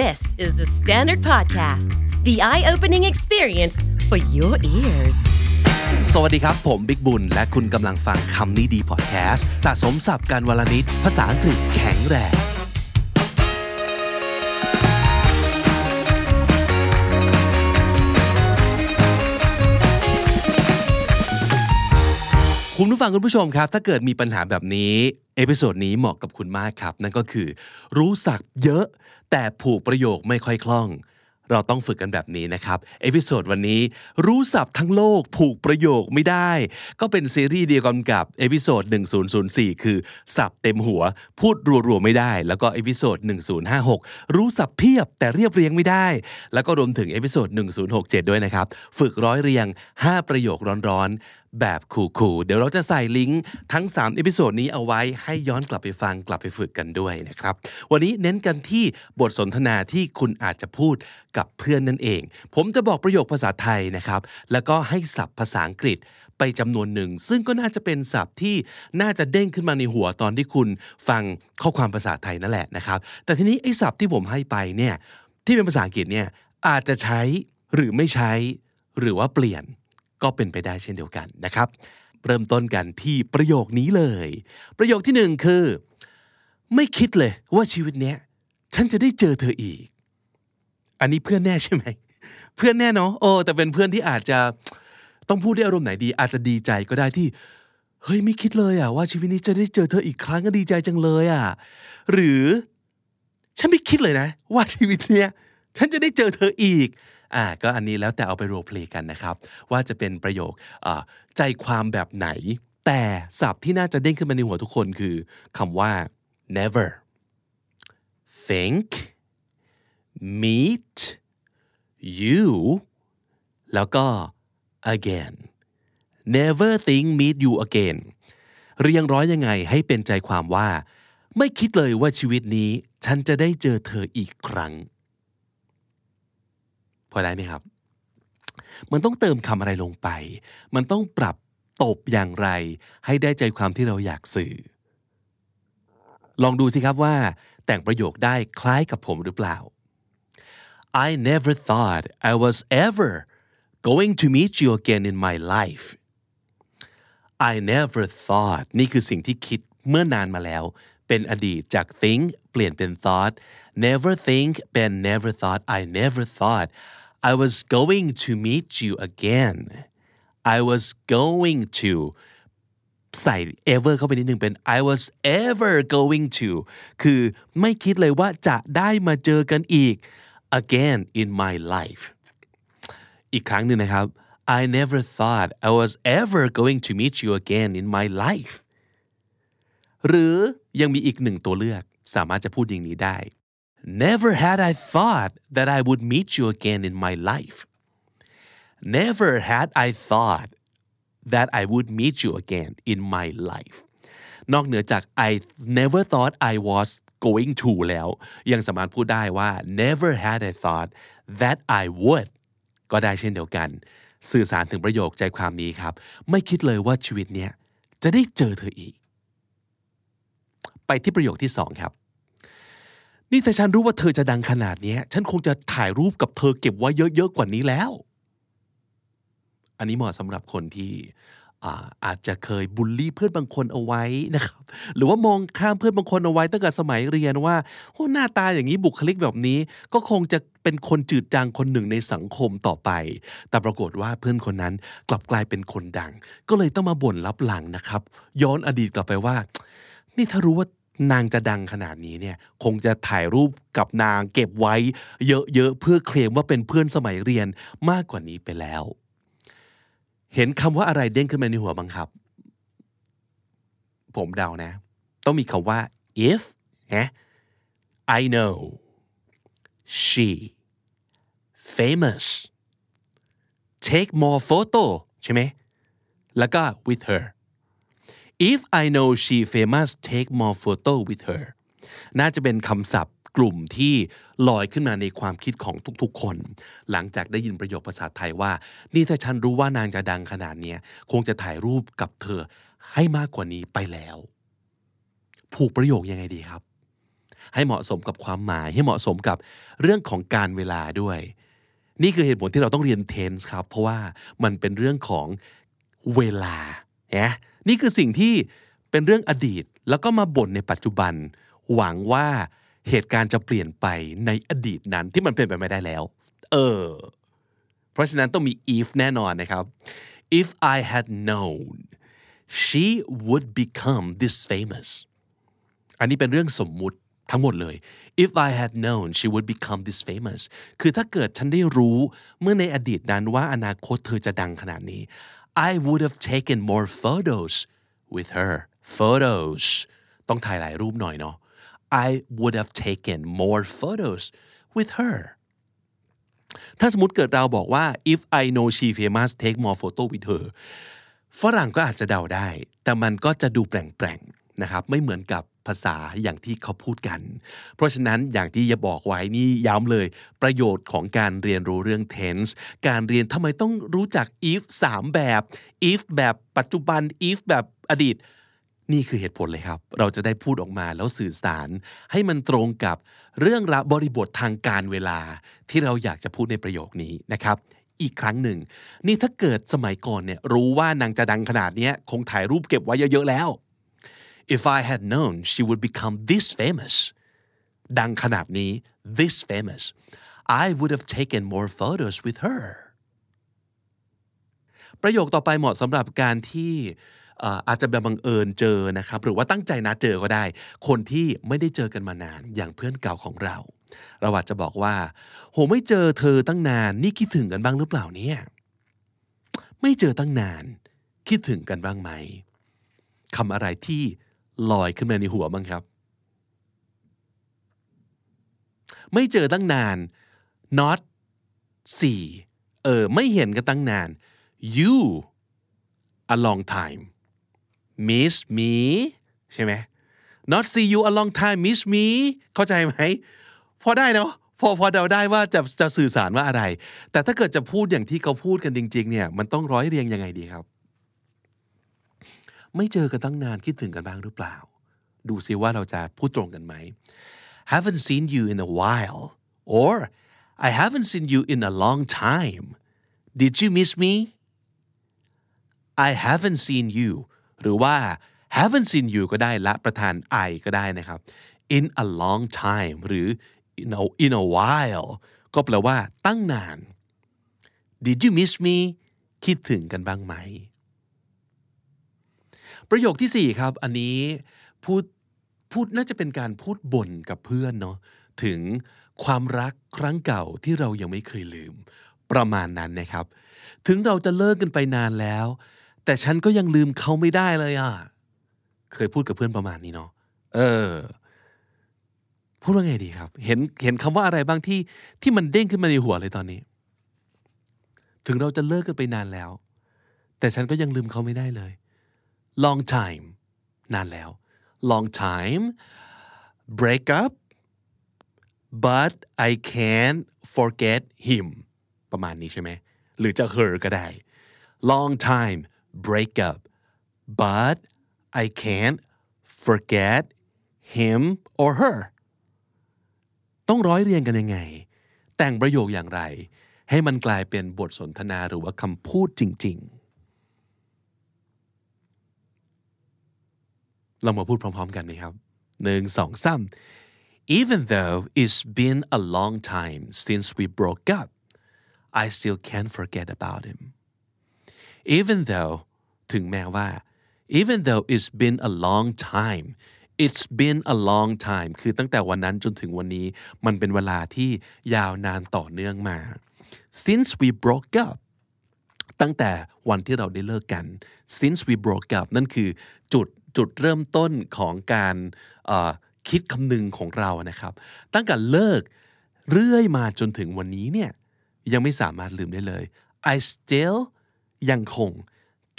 This is the Standard Podcast, the eye opening experience for your ears. สวัสดีครับ ผมบิ๊กบุญ และคุณกำลังฟังคำนี้ดีพอดแคสต์สะสมสับการวลนิด ภาษาอังกฤษแข็งแรงคุณผู้ฟังคุณผู้ชมครับ ถ้าเกิดมีปัญหาแบบนี้ episode นี้เหมาะกับคุณมากครับ นั่นก็คือรู้ศัพท์เยอะ แต่ผูกประโยคไม่ค่อยคล่อง เราต้องฝึกกันแบบนี้นะครับ episode วันนี้รู้ศัพท์ทั้งโลกผูกประโยคไม่ได้ ก็เป็นซีรีส์เดียวกันกับ episode 1004 คือศัพท์เต็มหัว พูดรัวๆไม่ได้ แล้วก็ episode 1056 รู้ศัพท์เพียบแต่เรียบเรียงไม่ได้ แล้วก็รวมถึง episode 1067 ด้วยนะครับ ฝึกร้อยเรียง 5 ประโยคร้อนๆ แบบ cool ๆเดี๋ยวเราจะใส่ลิงก์ทั้ง3 episode นี้เอาไว้ให้ย้อนกลับไปฟังกลับไปฝึกกันด้วยนะครับ วันนี้เน้นกันที่บทสนทนาที่คุณอาจจะพูดกับเพื่อนนั่นเอง ผมจะบอกประโยคภาษาไทยนะครับ แล้วก็ให้ศัพท์ภาษาอังกฤษไปจำนวนหนึ่ง ซึ่งก็น่าจะเป็นศัพท์ที่น่าจะเด้งขึ้นมาในหัวตอนที่คุณฟังข้อความภาษาไทยนั่นแหละนะครับ แต่ทีนี้ไอ้ศัพท์ที่ผมให้ไปเนี่ยที่เป็นภาษาอังกฤษเนี่ยอาจจะใช้หรือไม่ใช้หรือว่าเปลี่ยน ก็เป็นไปได้เช่นเดียวกันนะครับ เริ่มต้นกันที่ประโยคนี้เลย ประโยคที่หนึ่งคือ ไม่คิดเลยว่าชีวิตเนี้ยฉันจะได้เจอเธออีก อันนี้เพื่อนแน่ใช่ไหม เพื่อนแน่เนาะโอ้แต่เป็นเพื่อนที่อาจจะต้องพูดด้วยอารมณ์ไหนดี อาจจะดีใจก็ได้ที่เฮ้ยไม่คิดเลยอะว่าชีวิตนี้จะได้เจอเธออีกครั้งก็ดีใจจังเลยอะหรือ ฉันไม่คิดเลยนะ ว่าชีวิตเนี้ยฉันจะได้เจอเธออีก อ่าก็อันนี้แล้วแต่เอาไปโรลเพลย์กันนะครับ ว่าจะเป็นประโยคใจความแบบไหน แต่ศัพท์ที่น่าจะเด้งขึ้นมาในหัวทุกคนคือคำว่า never think meet you แล้วก็ again never think meet you again เรียงร้อยยังไงให้เป็นใจความว่า ไม่คิดเลยว่าชีวิตนี้ ฉันจะได้เจอเธออีกครั้ง พอได้ไหมครับ มันต้องเติมคำอะไรลงไป มันต้องปรับตบอย่างไร ให้ได้ใจความที่เราอยากสื่อ ลองดูสิครับว่า แต่งประโยคได้คล้ายกับผมหรือเปล่า I never thought I was ever going to meet you again in my life I never thought นี่คือสิ่งที่คิดเมื่อนานมาแล้ว เป็นอดีตจาก think เปลี่ยนเป็น thought never think เป็น never thought I never thought I was going to meet you again I was going to ใส่ ever เข้าไปนิดนึงเป็น I was ever going to คือไม่คิดเลยว่าจะได้มาเจอกันอีก again in my life อีกครั้งหนึ่งนะครับ I never thought I was ever going to meet you again in my life หรือยังมีอีกหนึ่งตัวเลือกสามารถจะพูดอย่างนี้ได้ Never had I thought that I would meet you again in my life Never had I thought that I would meet you again in my life นอกเหนือจาก I never thought I was going to แล้ว ยังสามารถพูดได้ว่า never had I thought that I would ก็ได้เช่นเดียวกัน สื่อสารถึงประโยคใจความนี้ครับ ไม่คิดเลยว่าชีวิตเนี้ยจะได้เจอเธออีก ไปที่ประโยคที่สองครับ นี่แต่ฉันรู้ว่าเธอจะดังขนาดนี้ฉันคงจะถ่ายรูปกับเธอเก็บไว้เยอะๆกว่านี้แล้ว อันนี้เหมาะสำหรับคนที่อาอาจจะเคยบูลลี่เพื่อนบางคนเอาไว้นะครับ หรือว่ามองข้ามเพื่อนบางคนเอาไว้ตั้งแต่สมัยเรียนว่าโอ้หน้าตาอย่างนี้บุคลิกแบบนี้ ก็คงจะเป็นคนจืดจางคนหนึ่งในสังคมต่อไป แต่ปรากฏว่าเพื่อนคนนั้นกลับกลายเป็นคนดัง ก็เลยต้องมาบ่นรับหลังนะครับ ย้อนอดีตกลับไปว่า นี่ถ้ารู้ว่า นางจะดังขนาดนี้เนี่ยคงจะถ่ายรูปกับนางเก็บไว้ เยอะๆเพื่อเคลมว่าเป็นเพื่อนสมัยเรียนมากกว่านี้ไปแล้ว เห็นคำว่าอะไรเด้งขึ้นมาในหัวบ้างครับ ผมเดานะ ต้องมีคำว่า if ฮะ I know she famous take more photo ใช่ไหมแล้วก็ with her if I know she famous take more photo with her น่าจะเป็นคำศัพท์กลุ่มที่ลอยขึ้นมาในความคิดของทุกๆ คน หลังจากได้ยินประโยคภาษาไทยว่า นี่ถ้าฉันรู้ว่านางจะดังขนาดนี้คงจะถ่ายรูปกับเธอให้มากกว่านี้ไปแล้ว ผูกประโยคยังไงดีครับ ให้เหมาะสมกับความหมายให้เหมาะสมกับเรื่องของการเวลาด้วย นี่คือเหตุผลที่เราต้องเรียน tense ครับ เพราะว่ามันเป็นเรื่องของเวลาเนี่ย นี่คือสิ่งที่เป็นเรื่องอดีต แล้วก็มาบ่นในปัจจุบัน หวังว่าเหตุการณ์จะเปลี่ยนไปในอดีตนั้นที่มันเปลี่ยนไปไม่ได้แล้ว เออ เพราะฉะนั้นต้องมี if แน่นอนนะครับ if I had known she would become this famous อันนี้เป็นเรื่องสมมุติทั้งหมดเลย if I had known she would become this famous คือถ้าเกิดฉันได้รู้เมื่อในอดีตนั้นว่าอนาคตเธอจะดังขนาดนี้ I would have taken more photos with her photos ต้องถ่ายหลายรูปหน่อยเนาะ I would have taken more photos with her ถ้าสมมติเกิดเราบอกว่า if I know she famous take more photo with her ฝรั่งก็อาจจะเดาได้ แต่มันก็จะดูแปลงๆนะครับ ไม่เหมือนกับ ภาษาอย่างที่เขาพูดกัน เพราะฉะนั้นอย่างที่จะบอกไว้นี่ย้ำเลย ประโยชน์ของการเรียนรู้เรื่อง tense การเรียนทำไมต้องรู้จัก if 3 แบบ if แบบปัจจุบัน if แบบอดีต นี่คือเหตุผลเลยครับ เราจะได้พูดออกมาแล้วสื่อสาร ให้มันตรงกับเรื่องราวบริบททางการเวลา ที่เราอยากจะพูดในประโยคนี้นะครับอีกครั้งหนึ่ง นี่ถ้าเกิดสมัยก่อนเนี่ยรู้ว่านางจะดังขนาดนี้คงถ่ายรูปเก็บไว้เยอะๆแล้ว if I had known she would become this famous ดังขนาดนี้ this famous I would have taken more photos with her ประโยคต่อไปเหมาะสำหรับการที่อาจจะบังเอิญเจอนะครับ หรือว่าตั้งใจนัดเจอก็ได้ คนที่ไม่ได้เจอกันมานานอย่างเพื่อนเก่าของเรา เราอาจจะบอกว่าโหไม่เจอเธอตั้งนาน นี่คิดถึงกันบ้างหรือเปล่าเนี่ย ไม่เจอตั้งนาน คิดถึงกันบ้างไหมคำอะไรที่ ลอยขึ้นมาในหัวบ้างครับ ไม่เจอตั้งนาน not สี่เออ ไม่เห็นกันตั้งนาน you a long time miss me ใช่ไหม not see you a long time miss me เข้าใจไหม พอได้เนาะพอพอเดาได้ว่าจะจะสื่อสารว่าอะไร แต่ถ้าเกิดจะพูดอย่างที่เขาพูดกันจริง ๆ เนี่ย มันต้องร้อยเรียงยังไงดีครับ ไม่เจอกันตั้งนานคิดถึงกันบ้างหรือเปล่า ดูซิว่าเราจะพูดตรงกันไหม haven't seen you in a while or I haven't seen you in a long time did you miss me I haven't seen you หรือว่า haven't seen you ก็ได้ละประธาน I ก็ได้นะครับ in a long time หรือ in a, in a while ก็แปลว่าตั้งนาน did you miss me คิดถึงกันบ้างไหม ประโยคที่ 4 ครับ อันนี้พูดพูดน่าจะเป็นการพูดบ่นกับเพื่อนเนาะถึงความรักครั้งเก่าที่เรายังไม่เคยลืม ประมาณนั้นนะครับ ถึงเราจะเลิกกันไปนานแล้ว แต่ฉันก็ยังลืมเขาไม่ได้เลยอะเคยพูดกับเพื่อนประมาณนี้เนาะเออ พูดว่าไงดีครับ เห็นเห็นคำว่าอะไรบ้างที่ที่มันเด้งขึ้นมาในหัวเลยตอนนี้ ถึงเราจะเลิกกันไปนานแล้ว แต่ฉันก็ยังลืมเขาไม่ได้เลย long time นานแล้ว long time break up but I can't forget him ประมาณนี้ใช่ไหม หรือจะ her ก็ได้ long time break up but I can't forget him or her ต้องร้อยเรียงกันยังไง แต่งประโยคอย่างไร ให้มันกลายเป็นบทสนทนาหรือว่าคำพูดจริง ๆ เรามาพูดพร้อมๆกันไหมครับหนึ่งสองสาม Even though it's been a long time since we broke up I still can't forget about him even though ถึงแม้ว่า even though it's been a long time it's been a long time คือตั้งแต่วันนั้นจนถึงวันนี้ มันเป็นเวลาที่ยาวนานต่อเนื่องมา since we broke up ตั้งแต่วันที่เราได้เลิกกัน since we broke up นั่นคือจุด จุดเริ่มต้นของการคิดคำนึงของเรานะครับ ตั้งแต่เลิกเรื่อยมาจนถึงวันนี้เนี่ยยังไม่สามารถลืมได้เลย I still ยังคง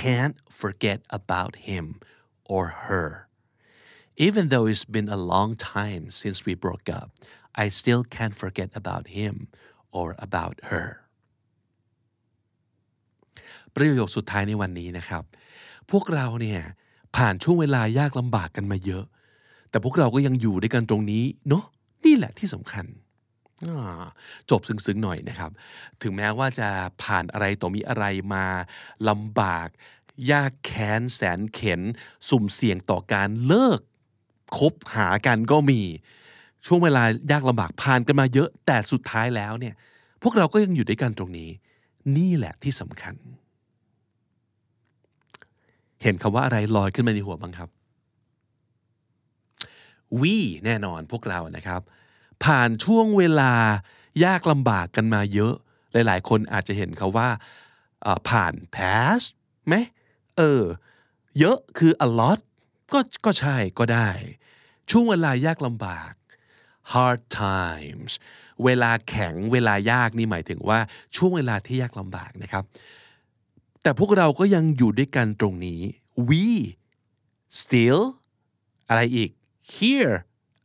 can't forget about him or her even though it's been a long time since we broke up I still can't forget about him or about her ประโยคสุดท้ายในวันนี้นะครับ พวกเราเนี่ย ผ่านช่วงเวลายากลำบากกันมาเยอะ แต่พวกเราก็ยังอยู่ด้วยกันตรงนี้เนาะนี่แหละที่สำคัญจบซึ้งๆหน่อยนะครับ ถึงแม้ว่าจะผ่านอะไรต่อมีอะไรมาลำบาก ยากแค้นแสนเข็น สุ่มเสี่ยงต่อการเลิกคบหากันก็มี ช่วงเวลายากลำบากผ่านกันมาเยอะแต่สุดท้ายแล้วเนี่ย พวกเราก็ยังอยู่ด้วยกันตรงนี้ นี่แหละที่สำคัญ เห็นคำว่าอะไรลอยขึ้นมาในหัวบ้างครับ we แน่นอนพวกเรานะครับ ผ่านช่วงเวลายากลำบากกันมาเยอะ หลาย ๆ คนอาจจะเห็นเขาว่าผ่าน past ไหมเออ เยอะคือ a lot ก็ก็ใช่ก็ได้ ช่วงเวลายากลำบาก hard times เวลาแข็งเวลายากนี่หมายถึงว่าช่วงเวลาที่ยากลำบากนะครับ แต่พวกเราก็ยังอยู่ด้วยกันตรงนี้ we still อะไรอีก here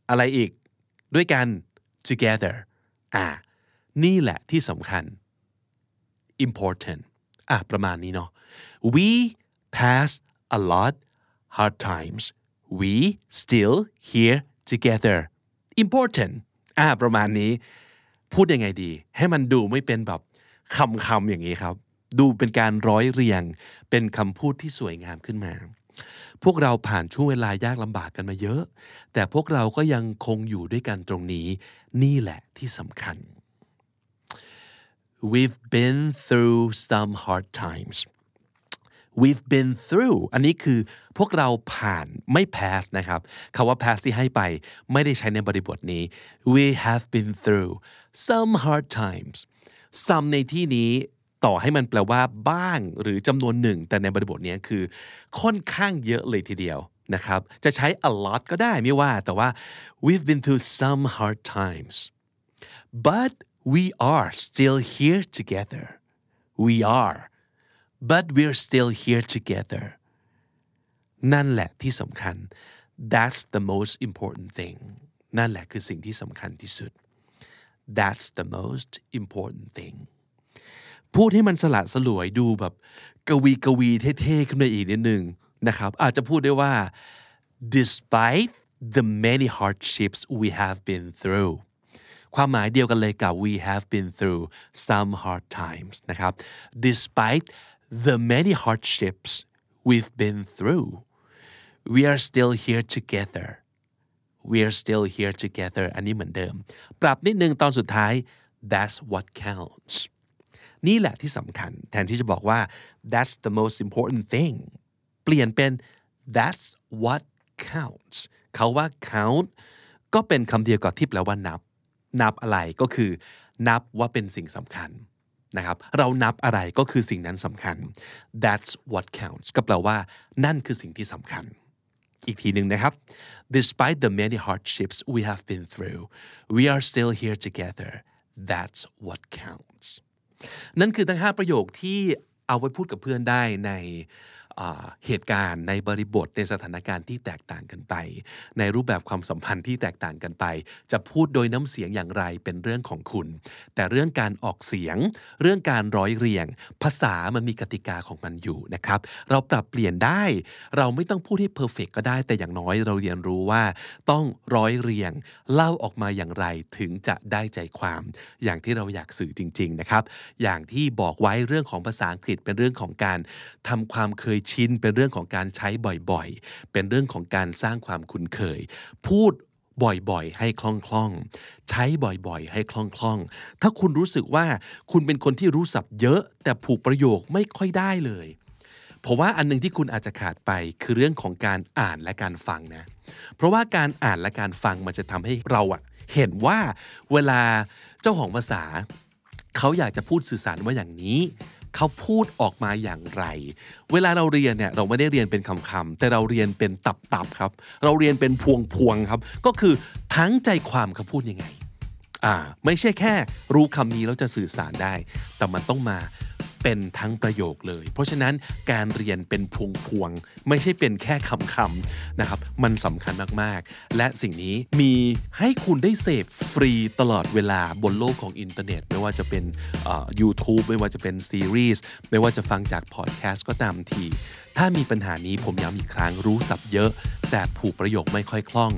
อะไรอีก ด้วยกัน together อ่า นี่แหละที่สำคัญ important อะประมาณนี้เนาะ we pass a lot hard times we still here together important อ่าประมาณนี้ พูดยังไงดี ให้มันดูไม่เป็นแบบคำคำอย่างนี้ครับ ดูเป็นการร้อยเรียง เป็นคำพูดที่สวยงามขึ้นมา พวกเราผ่านช่วงเวลายากลำบากกันมาเยอะ แต่พวกเราก็ยังคงอยู่ด้วยกันตรงนี้ นี่แหละที่สำคัญ we've been through some hard times we've been through อันนี้คือพวกเราผ่านไม่ pass นะครับคาว่า pass ที่ให้ไปไม่ได้ใช้ในบริบทนี้ we have been through some hard times some ในที่นี้ ต่อให้มันแปลว่าบ้างหรือจำนวนหนึ่ง แต่ในบริบทนี้คือค่อนข้างเยอะเลยทีเดียวนะครับ จะใช้ a lot ก็ได้ไม่ว่า แต่ว่า we've been through some hard times but we are still here together we are but we're still here together นั่นแหละที่สำคัญ that's the most important thing นั่นแหละคือสิ่งที่สำคัญที่สุด that's the most important thing พูดให้มันสละสลวยดูแบบกวีกวีเท่ๆขึ้นมาอีกนิดนึงนะครับ อาจจะพูดได้ว่า despite the many hardships we have been through ความหมายเดียวกันเลยกับ we have been through some hard times นะครับ despite the many hardships we've been through we are still here together we are still here together อันนี้เหมือนเดิม ปรับนิดนึงตอนสุดท้าย that's what counts นี่แหละที่สำคัญ แทนที่จะบอกว่า that's the most important thing เปลี่ยนเป็น that's what counts เขาว่า count ก็เป็นคำเดียวกับที่แปลว่านับ นับอะไรก็คือ นับว่าเป็นสิ่งสำคัญนะครับ เรานับอะไรก็คือสิ่งนั้นสำคัญ that's what counts ก็แปลว่า นั่นคือสิ่งที่สำคัญ อีกทีหนึ่งนะครับ despite the many hardships we have been through we are still here together that's what counts นั่นคือทั้ง 5 ประโยคที่เอาไว้พูดกับเพื่อนได้ใน เหตุการณ์ในบริบทในสถานการณ์ที่แตกต่างกันไป ในรูปแบบความสัมพันธ์ที่แตกต่างกันไป จะพูดโดยน้ำเสียงอย่างไรเป็นเรื่องของคุณ แต่เรื่องการออกเสียง เรื่องการร้อยเรียง ภาษามันมีกติกาของมันอยู่นะครับ เราปรับเปลี่ยนได้ เราไม่ต้องพูดให้เพอร์เฟกก็ได้ แต่อย่างน้อยเราเรียนรู้ว่า ต้องร้อยเรียง เล่าออกมาอย่างไรถึงจะได้ใจความ อย่างที่เราอยากสื่อจริง ๆนะครับ อย่างที่บอกไว้เรื่องของภาษาอังกฤษเป็นเรื่องของการทำความเคยชินเป็นเรื่องของการใช้บ่อยๆ เป็นเรื่องของการสร้างความคุ้นเคย พูดบ่อยๆ ให้คล่องๆ ใช้บ่อยๆ ให้คล่องๆ ถ้าคุณรู้สึกว่าคุณเป็นคนที่รู้ศัพท์เยอะ แต่ผูกประโยคไม่ค่อยได้เลยเพราะว่าอันนึงที่คุณอาจจะขาดไปคือเรื่องของการอ่านและการฟังนะ เพราะว่าการอ่านและการฟังมันจะทำให้เราอะเห็นว่าเวลาเจ้าของภาษา เขาอยากจะพูดสื่อสารว่าอย่างนี้ เขาพูดออกมาอย่างไร เวลาเราเรียนเนี่ยเราไม่ได้เรียนเป็นคำๆแต่เราเรียนเป็นตับๆครับ เราเรียนเป็นพวงๆครับ ก็คือทั้งใจความเขาพูดยังไง อ่า ไม่ใช่แค่รู้คำนี้แล้วจะสื่อสารได้ แต่มันต้องมา เป็นทั้งประโยคเลย เพราะฉะนั้นการเรียนเป็นพวงพวงๆไม่ใช่เป็นแค่คำคำๆนะครับ มันสำคัญมากๆ และสิ่งนี้มีให้คุณได้เสพฟรีตลอดเวลาบนโลกของอินเทอร์เน็ต ไม่ว่าจะเป็น YouTube ไม่ว่าจะเป็นซีรีส์ไม่ว่าจะฟังจากพอดแคสต์ก็ตามที ถ้ามีปัญหานี้ผมย้ำอีกครั้งรู้ศัพท์เยอะ แต่ผูกประโยคไม่ค่อยคล่อง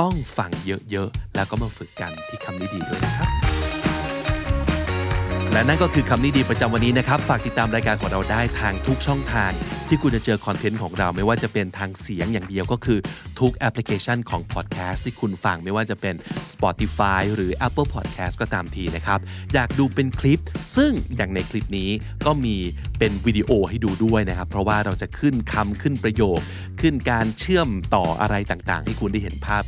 ต้องฟังเยอะๆ แล้วก็มาฝึกกันที่คำนี้ดีด้วยนะครับ และนั่นก็คือคำนี้ดีประจำวันนี้นะครับ ฝากติดตามรายการของเราได้ทางทุกช่องทาง ที่คุณจะเจอคอนเทนต์ของเราไม่ว่าจะเป็นทางเสียงอย่างเดียวก็คือทุกแอปพลิเคชันของพอดแคสต์ที่คุณฟังไม่ว่าจะเป็น Spotify หรือ Apple Podcast ก็ตามทีนะครับ อยากดูเป็นคลิป ซึ่งอย่างในคลิปนี้ก็มี เป็นวิดีโอให้ดูด้วยนะครับ เพราะว่าเราจะขึ้นคำขึ้นประโยค ขึ้นการเชื่อมต่ออะไรต่างๆ ให้คุณได้เห็นภาพ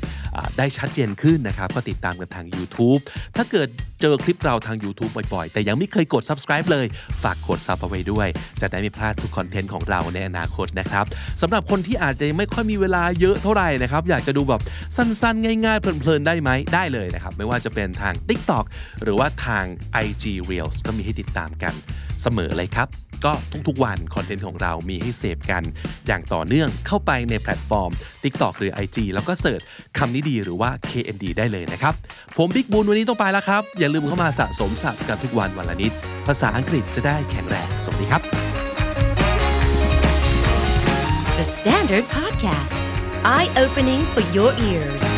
ได้ชัดเจนขึ้นนะครับ ก็ติดตามกันทาง YouTube ถ้าเกิดเจอคลิปเราทาง YouTube บ่อยๆ แต่ยังไม่เคยกด subscribe เลย ฝากกด sub เอาไว้ด้วย จะได้ไม่พลาดทุกคอนเทนต์ของเราในอนาคตนะครับสำหรับคนที่อาจจะไม่ค่อยมีเวลาเยอะเท่าไหร่นะครับ อยากจะดูแบบสั้นๆ ง่ายๆ เพลินๆ ได้ไหมได้เลยนะครับ ไม่ว่าจะเป็นทาง TikTok หรือว่าทาง IG Reels ก็มีให้ติดตามกันเสมอเลยครับก็ทุกๆวันคอนเทนต์ของเรามีให้เสพกัน อย่างต่อเนื่องเข้าไปในแพลตฟอร์ม TikTok หรือ IG แล้วก็ search คำนี้ดีหรือว่า KND ได้เลยนะครับ ผมบิ๊กบูนวันนี้ต้องไปแล้วครับ อย่าลืมเข้ามาสะสมศัพท์กันทุกวันวันละนิด ภาษาอังกฤษจะได้แข็งแรง สวัสดีครับ The Standard Podcast, eye opening for your ears.